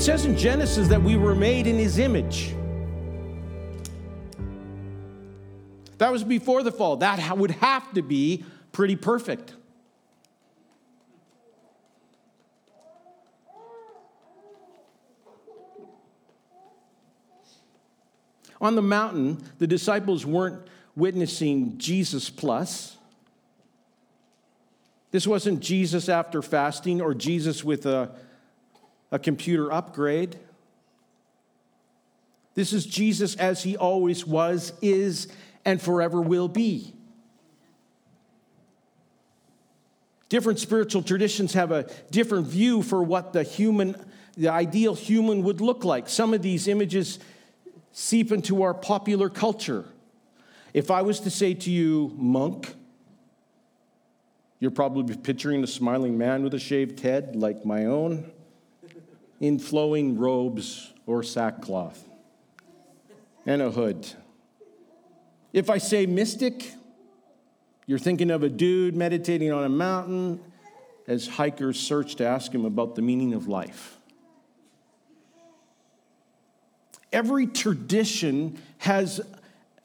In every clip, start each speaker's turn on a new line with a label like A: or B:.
A: It says in Genesis that we were made in his image. That was before the fall. That would have to be pretty perfect. On the mountain, the disciples weren't witnessing Jesus plus. This wasn't Jesus after fasting or Jesus with a, a computer upgrade. This is Jesus as he always was, is, and forever will be. Different spiritual traditions have a different view for what the human, the ideal human would look like. Some of these images seep into our popular culture. If I was to say to you, monk, you're probably picturing a smiling man with a shaved head like my own, in flowing robes or sackcloth and a hood. If I say mystic, you're thinking of a dude meditating on a mountain as hikers search to ask him about the meaning of life. Every tradition has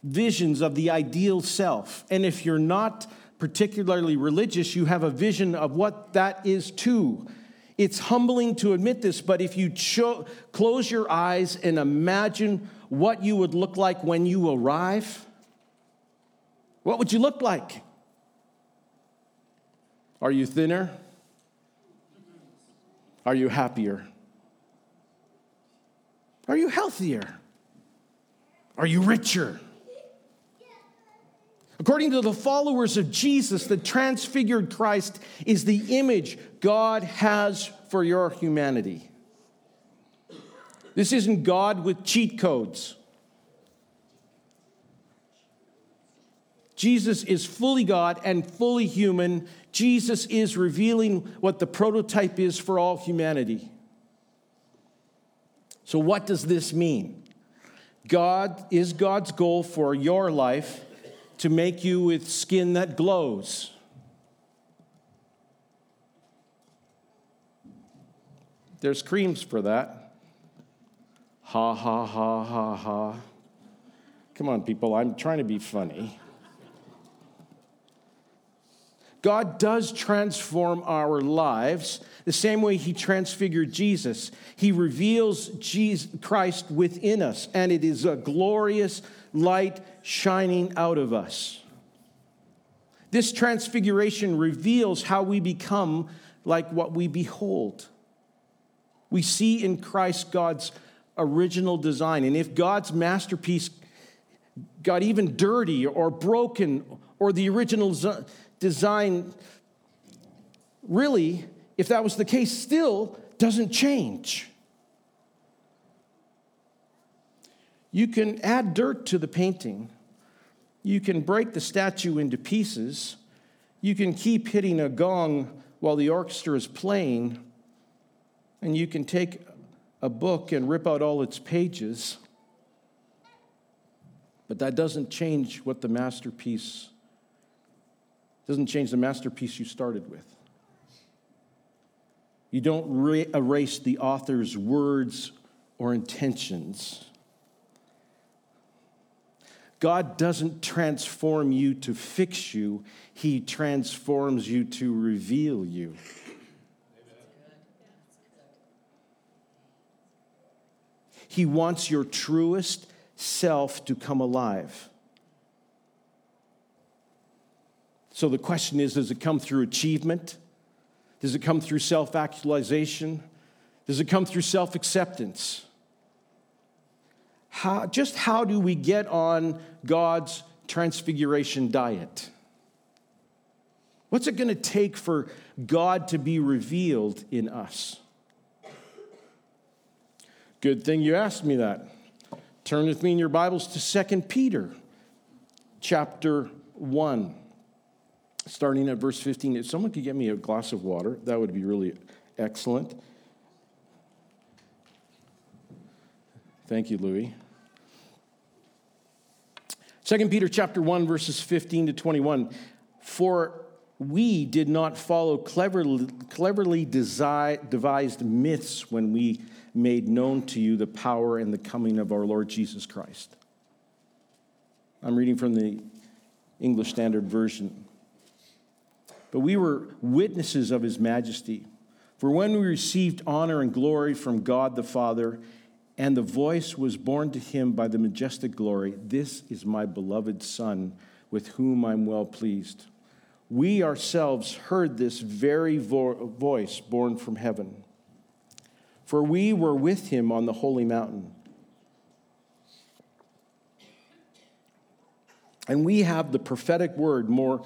A: visions of the ideal self. And if you're not particularly religious, you have a vision of what that is too. It's humbling to admit this, but if you cho- close your eyes and imagine what you would look like when you arrive, what would you look like? Are you thinner? Are you happier? Are you healthier? Are you richer? According to the followers of Jesus, the transfigured Christ is the image God has for your humanity. This isn't God with cheat codes. Jesus is fully God and fully human. Jesus is revealing what the prototype is for all humanity. So, what does this mean? God is God's goal for your life to make you with skin that glows. There's creams for that. Ha ha ha ha ha. Come on, people, I'm trying to be funny. God does transform our lives the same way He transfigured Jesus. He reveals Jesus, Christ within us, and it is a glorious light shining out of us. This transfiguration reveals how we become like what we behold. We see in Christ God's original design. And if God's masterpiece got even dirty or broken, or the original design really, if that was the case, still doesn't change. You can add dirt to the painting. You can break the statue into pieces. You can keep hitting a gong while the orchestra is playing. And you can take a book and rip out all its pages. But that doesn't change what the masterpiece doesn't change the masterpiece you started with. You don't re- erase the author's words or intentions. God doesn't transform you to fix you, He transforms you to reveal you. He wants your truest self to come alive. So the question is does it come through achievement? Does it come through self actualization? Does it come through self acceptance? How, just how do we get on God's transfiguration diet? What's it going to take for God to be revealed in us? Good thing you asked me that. Turn with me in your Bibles to 2 Peter chapter 1, starting at verse 15. If someone could get me a glass of water, that would be really excellent. Thank you, Louis. 2 Peter chapter 1 verses 15 to 21 for we did not follow cleverly, cleverly devised myths when we made known to you the power and the coming of our Lord Jesus Christ. I'm reading from the English Standard Version. But we were witnesses of his majesty. For when we received honor and glory from God the Father, and the voice was borne to him by the majestic glory, This is my beloved Son, with whom I'm well pleased. We ourselves heard this very vo- voice borne from heaven. For we were with him on the holy mountain. And we have the prophetic word more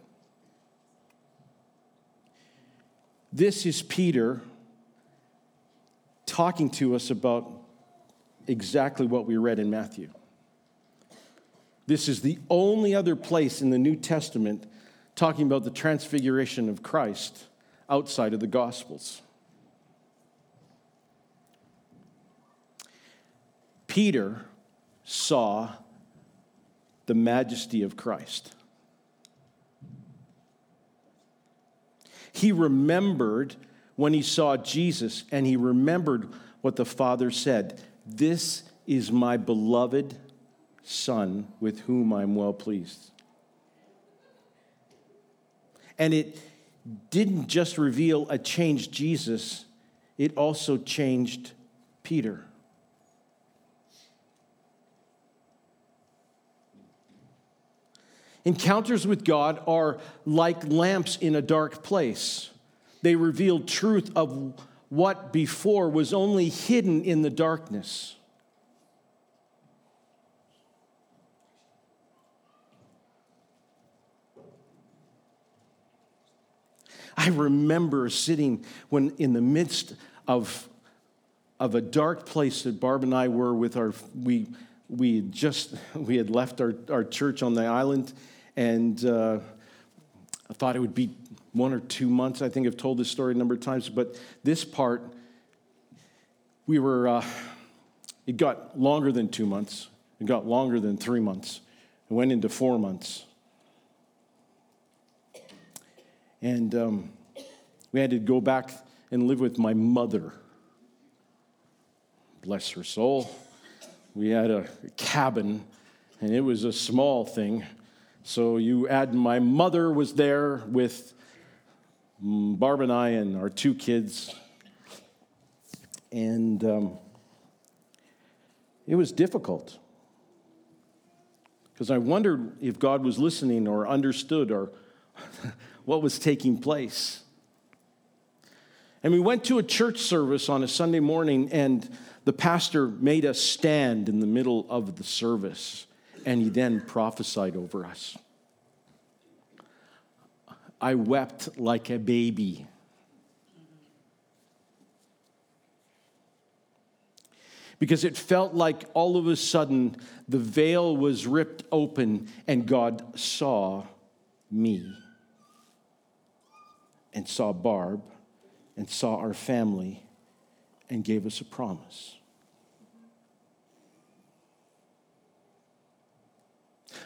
A: This is Peter talking to us about exactly what we read in Matthew. This is the only other place in the New Testament talking about the transfiguration of Christ outside of the Gospels. Peter saw the majesty of Christ. He remembered when he saw Jesus and he remembered what the Father said This is my beloved Son with whom I'm well pleased. And it didn't just reveal a changed Jesus, it also changed Peter. Encounters with God are like lamps in a dark place. They reveal truth of what before was only hidden in the darkness. I remember sitting when in the midst of, of a dark place that Barb and I were with our, we, we had just, we had left our, our church on the island and uh, I thought it would be one or two months. I think I've told this story a number of times, but this part, we were, uh, it got longer than two months. It got longer than three months. It went into four months. And um, we had to go back and live with my mother. Bless her soul. We had a cabin, and it was a small thing so you add my mother was there with Barb and I and our two kids. And um, it was difficult because I wondered if God was listening or understood or what was taking place. And we went to a church service on a Sunday morning, and the pastor made us stand in the middle of the service and he then prophesied over us. I wept like a baby. Because it felt like all of a sudden the veil was ripped open and God saw me and saw Barb and saw our family and gave us a promise.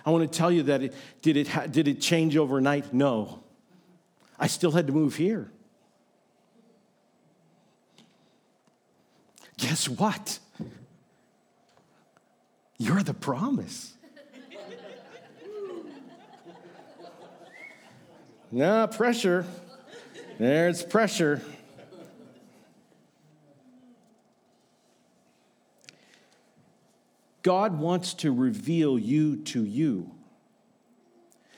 A: I want to tell you that it, did, it did it change overnight? No. I still had to move here. Guess what? You're the promise. nah, pressure. There's pressure. God wants to reveal you to you.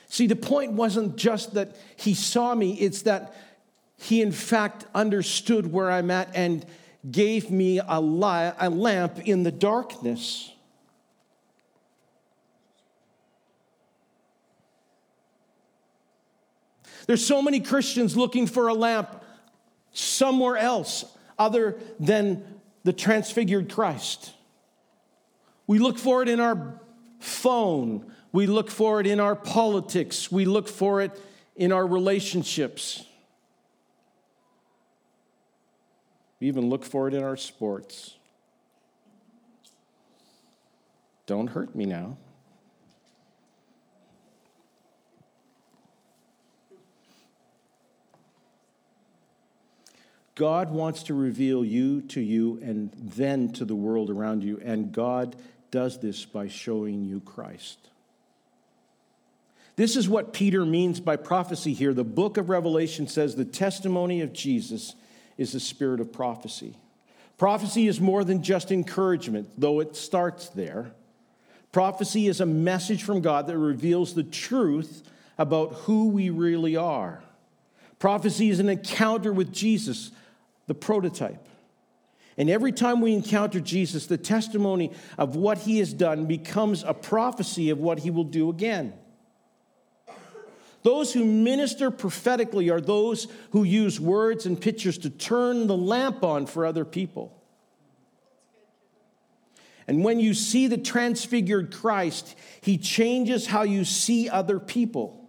A: See, the point wasn't just that he saw me, it's that he, in fact, understood where I'm at and gave me a, li- a lamp in the darkness. There's so many Christians looking for a lamp somewhere else other than the transfigured Christ. We look for it in our phone. We look for it in our politics. We look for it in our relationships. We even look for it in our sports. Don't hurt me now. God wants to reveal you to you and then to the world around you, and God does this by showing you Christ. This is what Peter means by prophecy here. The book of Revelation says the testimony of Jesus is the spirit of prophecy. Prophecy is more than just encouragement, though it starts there. Prophecy is a message from God that reveals the truth about who we really are. Prophecy is an encounter with Jesus, the prototype. And every time we encounter Jesus, the testimony of what he has done becomes a prophecy of what he will do again. Those who minister prophetically are those who use words and pictures to turn the lamp on for other people. And when you see the transfigured Christ, he changes how you see other people.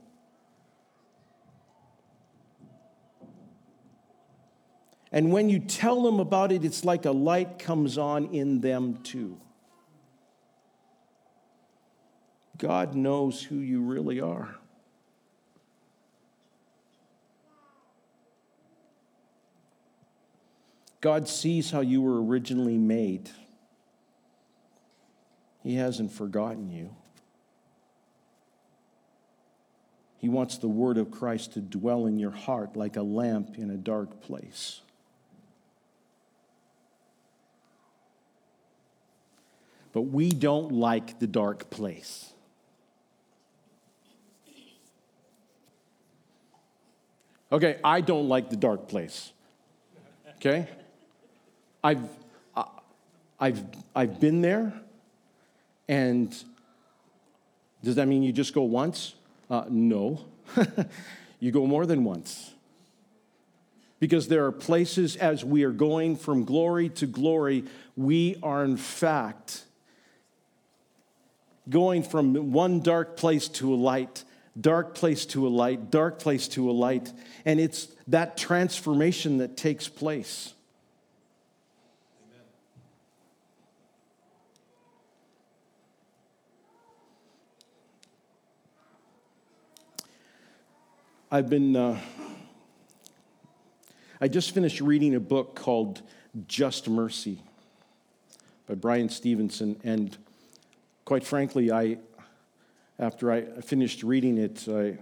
A: And when you tell them about it, it's like a light comes on in them too. God knows who you really are. God sees how you were originally made. He hasn't forgotten you. He wants the word of Christ to dwell in your heart like a lamp in a dark place. But we don't like the dark place. Okay, I don't like the dark place. Okay? I've, I've, I've been there, and does that mean you just go once? Uh, no. you go more than once. Because there are places as we are going from glory to glory, we are in fact going from one dark place to a light, dark place to a light, dark place to a light. And it's that transformation that takes place. I've been, uh, I just finished reading a book called Just Mercy by Bryan Stevenson. And quite frankly, I, after I finished reading it, I,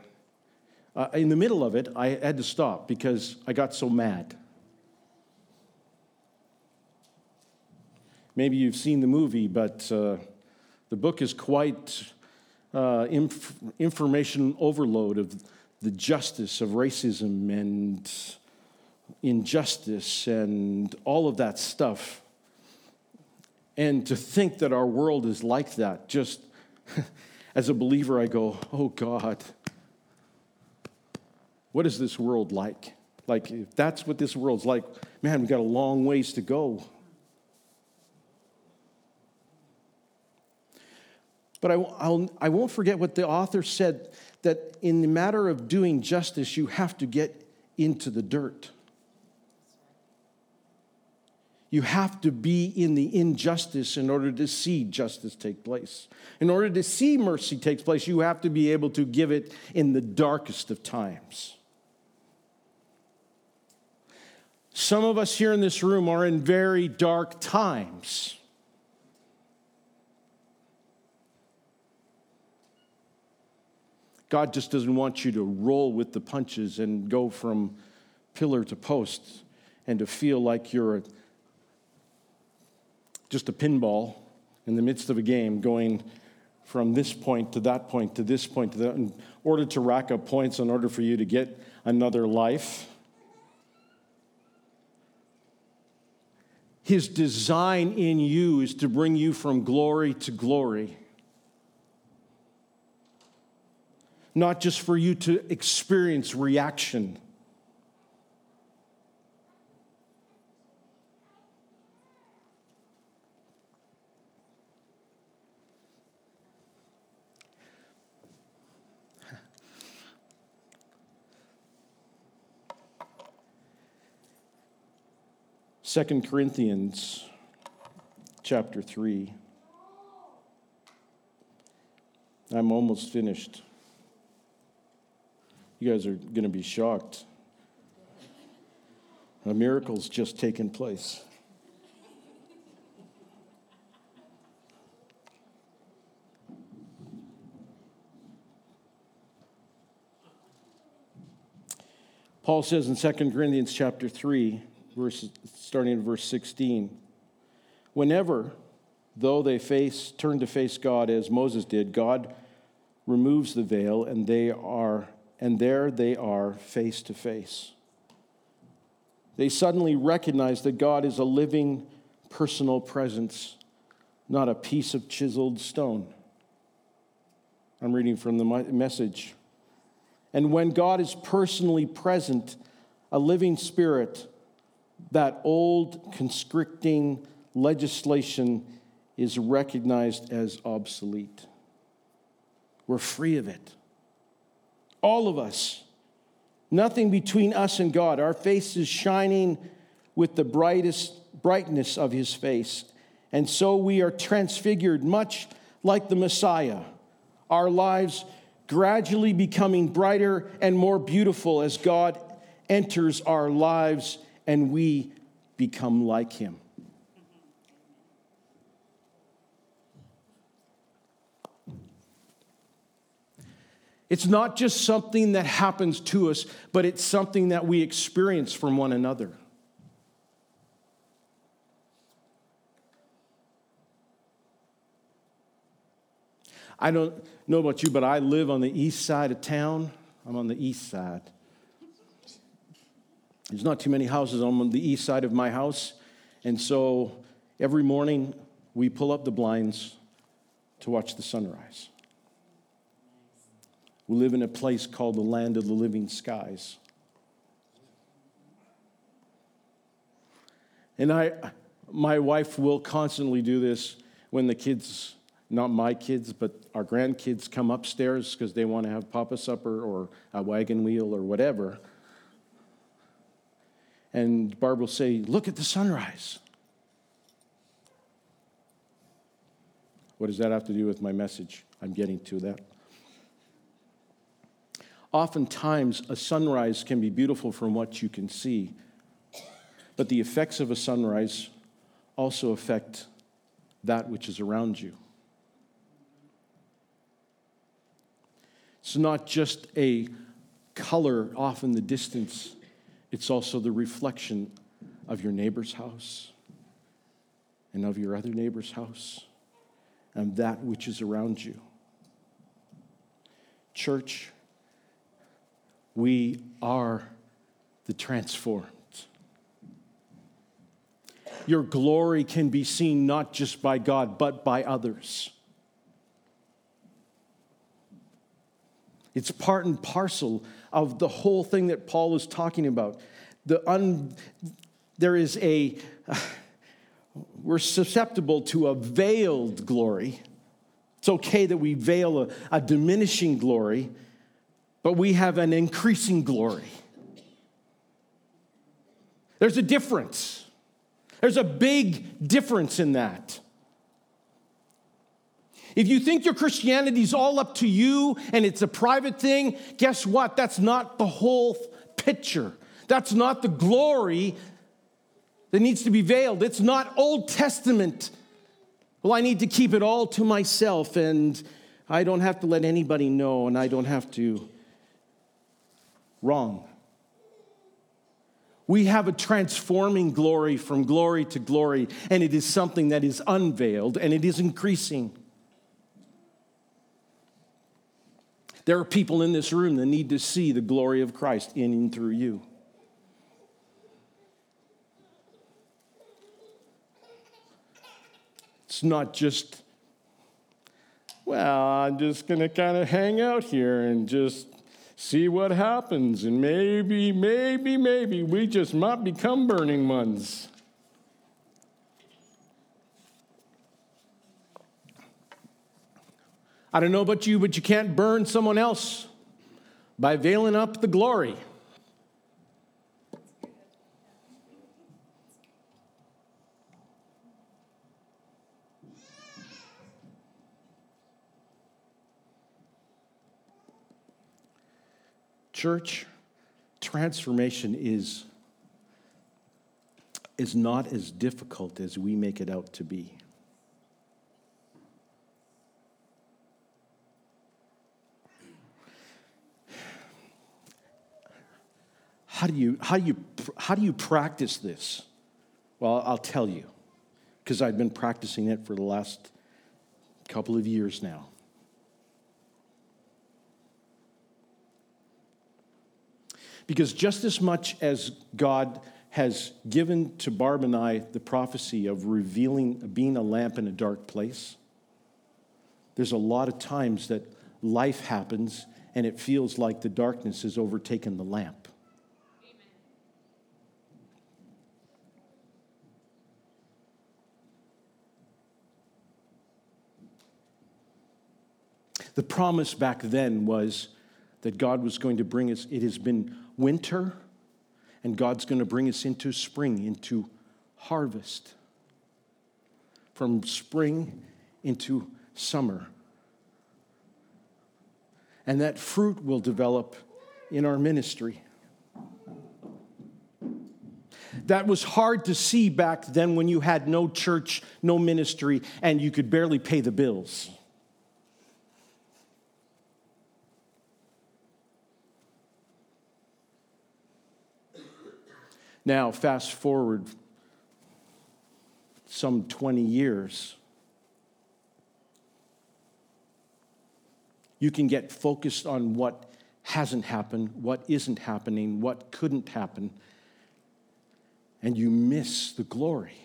A: uh, in the middle of it, I had to stop because I got so mad. Maybe you've seen the movie, but uh, the book is quite uh, inf- information overload of the justice of racism and injustice and all of that stuff. And to think that our world is like that, just as a believer, I go, oh God, what is this world like? Like, if that's what this world's like, man, we've got a long ways to go. But I, I'll, I won't forget what the author said that in the matter of doing justice, you have to get into the dirt. You have to be in the injustice in order to see justice take place. In order to see mercy take place, you have to be able to give it in the darkest of times. Some of us here in this room are in very dark times. God just doesn't want you to roll with the punches and go from pillar to post and to feel like you're a, just a pinball in the midst of a game going from this point to that point to this point to that in order to rack up points in order for you to get another life. His design in you is to bring you from glory to glory. not just for you to experience reaction. 2 Corinthians chapter 3. I'm almost finished. You guys are going to be shocked. A miracle's just taken place. Paul says in 2 Corinthians chapter 3, verse, starting in verse 16, whenever, though they face, turn to face God as Moses did, God removes the veil and they are, and there they are face to face. They suddenly recognize that God is a living, personal presence, not a piece of chiseled stone. I'm reading from the message and when God is personally present, a living spirit, that old constricting legislation is recognized as obsolete. We're free of it. All of us. Nothing between us and God. Our face is shining with the brightest brightness of his face. And so we are transfigured much like the Messiah. Our lives gradually becoming brighter and more beautiful as God enters our lives and we become like Him. It's not just something that happens to us, but it's something that we experience from one another. I don't know about you, but I live on the east side of town. I'm on the east side. There's not too many houses on the east side of my house. And so every morning we pull up the blinds to watch the sunrise. We live in a place called the land of the living skies. And I, my wife will constantly do this when the kids not my kids, but our grandkids come upstairs because they want to have papa supper or a wagon wheel or whatever. And Barb will say, Look at the sunrise. What does that have to do with my message? I'm getting to that. Oftentimes, a sunrise can be beautiful from what you can see, but the effects of a sunrise also affect that which is around you. It's not just a color off in the distance, it's also the reflection of your neighbor's house and of your other neighbor's house and that which is around you. Church, we are the transformed. Your glory can be seen not just by God, but by others. It's part and parcel of the whole thing that Paul is talking about. The un, there is a, we're susceptible to a veiled glory. It's okay that we veil a, a diminishing glory, but we have an increasing glory. There's a difference. There's a big difference in that. If you think your Christianity is all up to you and it's a private thing, guess what? That's not the whole picture. That's not the glory that needs to be veiled. It's not Old Testament. Well, I need to keep it all to myself and I don't have to let anybody know and I don't have to. Wrong. We have a transforming glory from glory to glory, and it is something that is unveiled and it is increasing. There are people in this room that need to see the glory of Christ in and through you. It's not just, well, I'm just going to kind of hang out here and just see what happens. And maybe, maybe, maybe we just might become burning ones. I don't know about you, but you can't burn someone else by veiling up the glory. Church transformation is, is not as difficult as we make it out to be. How do you, how do you, how do you practice this? Well, I'll tell you, because I've been practicing it for the last couple of years now. Because just as much as God has given to Barb and I the prophecy of revealing, being a lamp in a dark place, there's a lot of times that life happens and it feels like the darkness has overtaken the lamp. The promise back then was that God was going to bring us, it has been winter, and God's going to bring us into spring, into harvest. From spring into summer. And that fruit will develop in our ministry. That was hard to see back then when you had no church, no ministry, and you could barely pay the bills. Now, fast forward some 20 years, you can get focused on what hasn't happened, what isn't happening, what couldn't happen, and you miss the glory.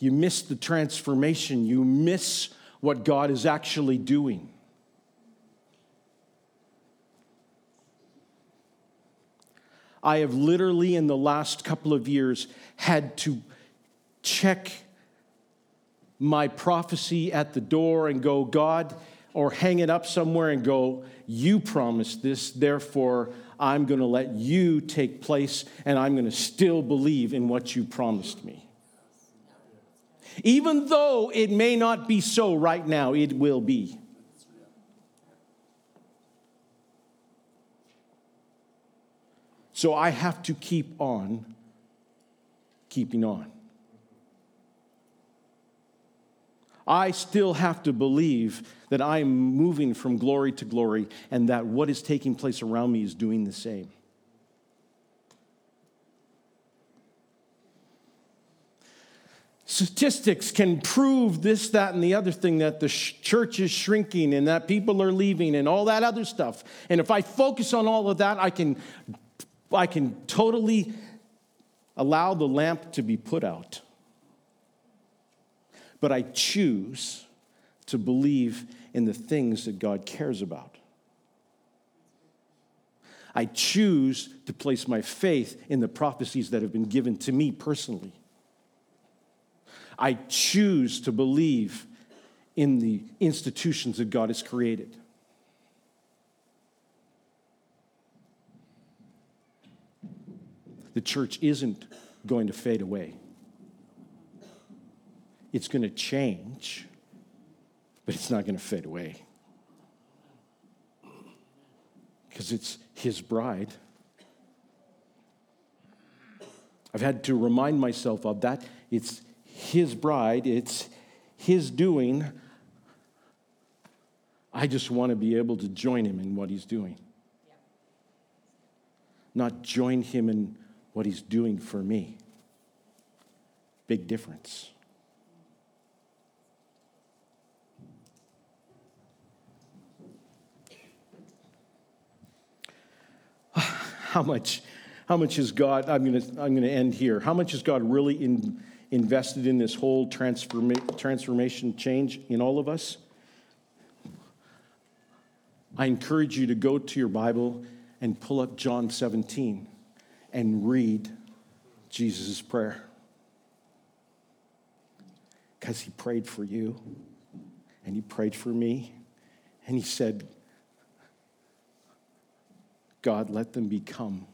A: You miss the transformation. You miss what God is actually doing. I have literally, in the last couple of years, had to check my prophecy at the door and go, God, or hang it up somewhere and go, You promised this, therefore I'm going to let you take place and I'm going to still believe in what you promised me. Even though it may not be so right now, it will be. So I have to keep on keeping on. I still have to believe that I am moving from glory to glory and that what is taking place around me is doing the same. Statistics can prove this, that, and the other thing that the church is shrinking and that people are leaving and all that other stuff. And if I focus on all of that, I can I can totally allow the lamp to be put out. But I choose to believe in the things that God cares about. I choose to place my faith in the prophecies that have been given to me personally. I choose to believe in the institutions that God has created. The church isn't going to fade away. It's going to change, but it's not going to fade away. Because it's his bride. I've had to remind myself of that. It's his bride, it's his doing. I just want to be able to join him in what he's doing. Not join him in what he's doing for me. Big difference. How much, how much is God, I'm going to I'm to end here. How much is God really in, invested in this whole transforma- transformation change in all of us? I encourage you to go to your Bible and pull up John 17 and read Jesus' prayer. Because he prayed for you and he prayed for me. And he said, God, let them become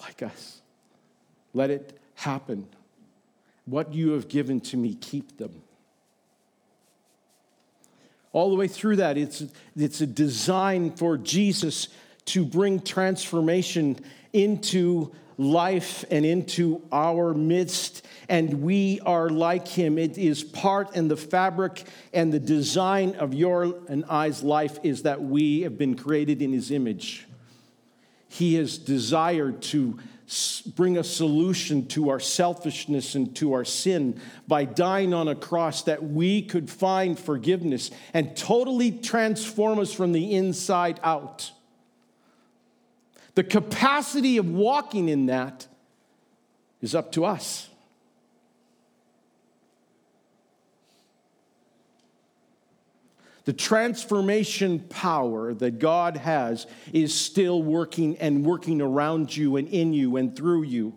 A: like us. Let it happen. What you have given to me, keep them. All the way through that, it's, it's a design for Jesus to bring transformation into life and into our midst, and we are like him. It is part in the fabric and the design of your and I's life is that we have been created in his image. He has desired to bring a solution to our selfishness and to our sin by dying on a cross that we could find forgiveness and totally transform us from the inside out. The capacity of walking in that is up to us. The transformation power that God has is still working and working around you and in you and through you,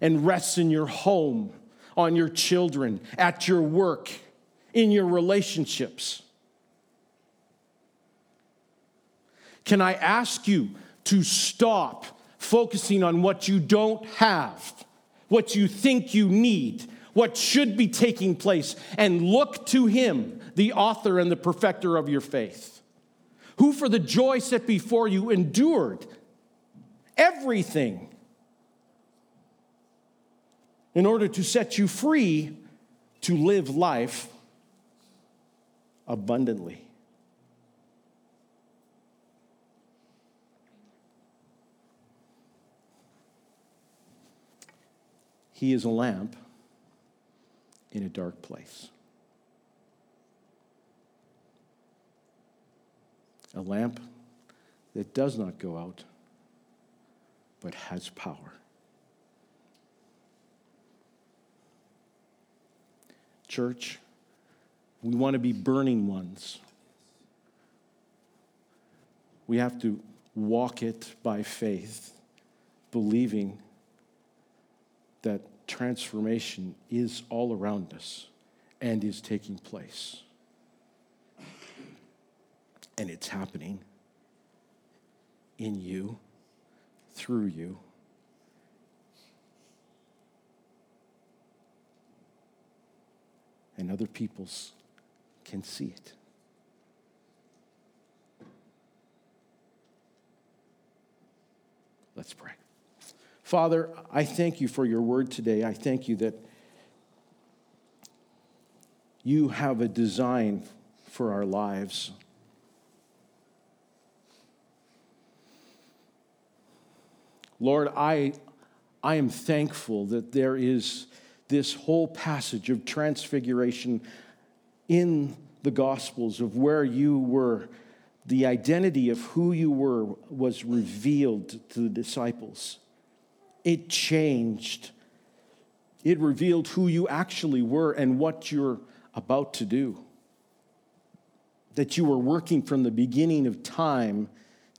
A: and rests in your home, on your children, at your work, in your relationships. Can I ask you to stop focusing on what you don't have, what you think you need, what should be taking place, and look to Him, the author and the perfecter of your faith, who for the joy set before you endured everything in order to set you free to live life abundantly. He is a lamp in a dark place. A lamp that does not go out, but has power. Church, we want to be burning ones. We have to walk it by faith, believing that transformation is all around us and is taking place. And it's happening in you, through you. And other peoples can see it. Let's pray. Father, I thank you for your word today. I thank you that you have a design for our lives. Lord, I, I am thankful that there is this whole passage of transfiguration in the Gospels of where you were, the identity of who you were was revealed to the disciples it changed. It revealed who you actually were and what you're about to do. That you were working from the beginning of time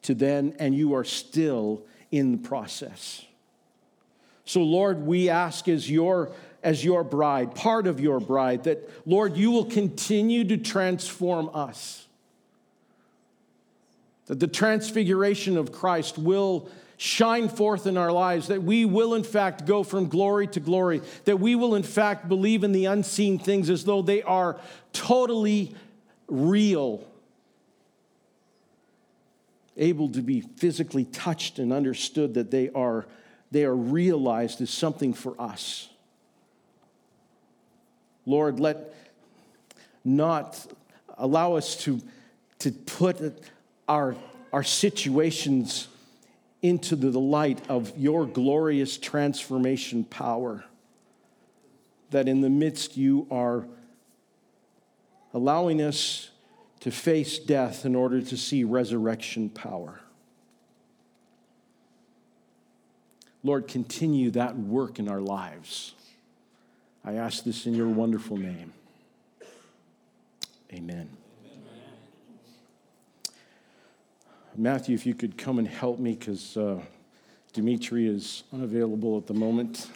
A: to then, and you are still in the process. So, Lord, we ask as your as your bride, part of your bride, that, Lord, you will continue to transform us. That the transfiguration of Christ will shine forth in our lives, that we will in fact go from glory to glory, that we will in fact believe in the unseen things as though they are totally real, able to be physically touched and understood, that they are, they are realized as something for us. Lord, let not allow us to, to put our, our situations into the light of your glorious transformation power. That in the midst you are allowing us to face death in order to see resurrection power. Lord, continue that work in our lives. I ask this in your wonderful name. Amen. Matthew, if you could come and help me because uh, Dimitri is unavailable at the moment.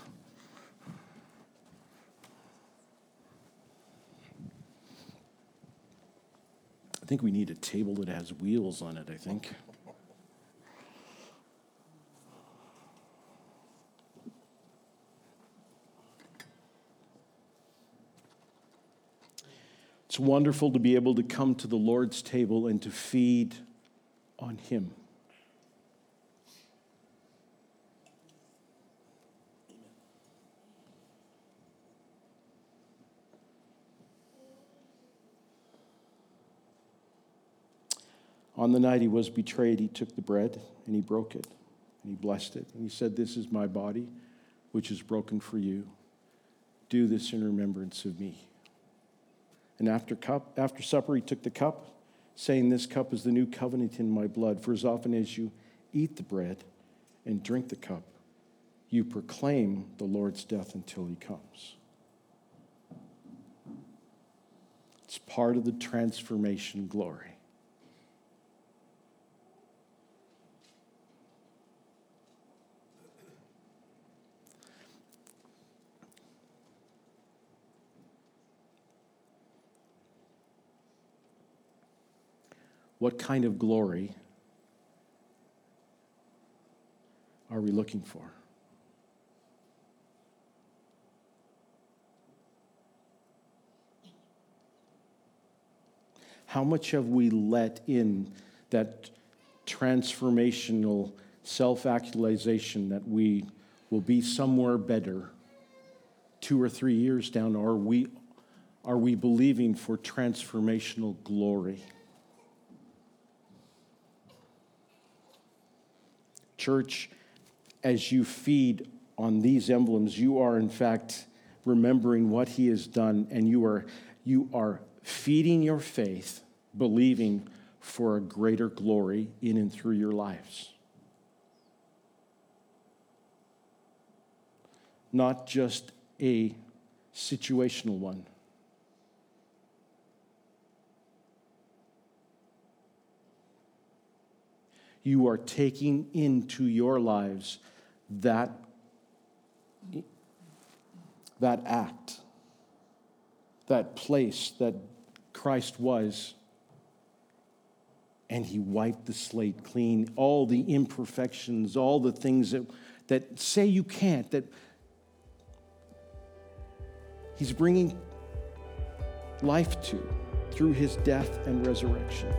A: I think we need a table that has wheels on it, I think. It's wonderful to be able to come to the Lord's table and to feed on Him. On the night he was betrayed, he took the bread and he broke it and he blessed it. And he said, This is my body, which is broken for you. Do this in remembrance of me. And after, cup, after supper, he took the cup, saying, This cup is the new covenant in my blood. For as often as you eat the bread and drink the cup, you proclaim the Lord's death until he comes. It's part of the transformation glory. What kind of glory are we looking for? How much have we let in that transformational self actualization that we will be somewhere better two or three years down? Are we, are we believing for transformational glory? Church, as you feed on these emblems, you are in fact remembering what he has done, and you are, you are feeding your faith, believing for a greater glory in and through your lives. Not just a situational one. You are taking into your lives that, that act, that place that Christ was, and he wiped the slate clean, all the imperfections, all the things that, that say you can't, that he's bringing life to through his death and resurrection.